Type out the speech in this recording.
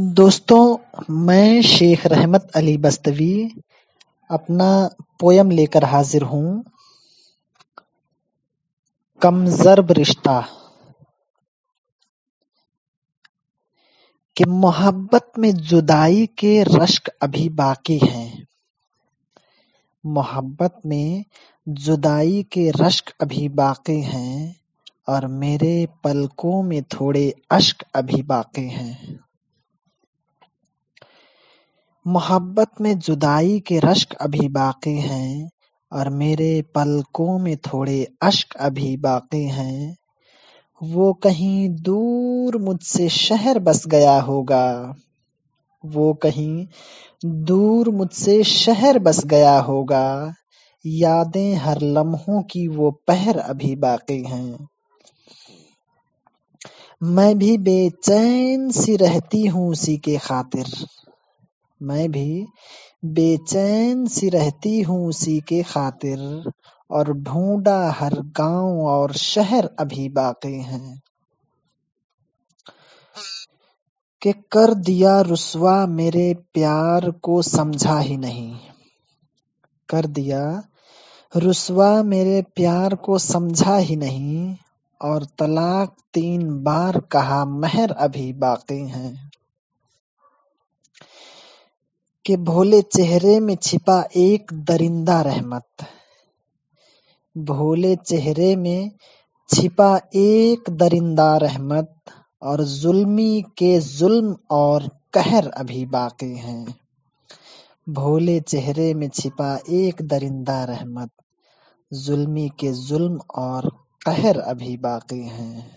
दोस्तों, मैं शेख रहमत अली बस्तवी अपना पोयम लेकर हाजिर हूँ। कमजर्ब रिश्ता। कि मोहब्बत में जुदाई के रश्क अभी बाकी हैं। मोहब्बत में जुदाई के रश्क अभी बाकी हैं और मेरे पलकों में थोड़े अश्क अभी बाकी हैं। मोहब्बत में जुदाई के रश्क अभी बाकी हैं और मेरे पलकों में थोड़े अश्क अभी बाकी हैं। वो कहीं दूर मुझसे शहर बस गया होगा। वो कहीं दूर मुझसे शहर बस गया होगा। यादें हर लम्हों की वो पहर अभी बाकी हैं। मैं भी बेचैन सी रहती हूँ उसी के खातिर। मैं भी बेचैन सी रहती हूँ उसी के खातिर और ढूंढा हर गाँव और शहर अभी बाकी हैं। कि कर दिया रुसवा मेरे प्यार को समझा ही नहीं। कर दिया रुसवा मेरे प्यार को समझा ही नहीं और तलाक तीन बार कहा, महर अभी बाकी हैं। कि भोले चेहरे में छिपा एक दरिंदा रहमत। भोले चेहरे में छिपा एक दरिंदा रहमत और जुल्मी के जुल्म और कहर अभी बाकी हैं। भोले चेहरे में छिपा एक दरिंदा रहमत, जुल्मी के जुल्म और कहर अभी बाकी हैं।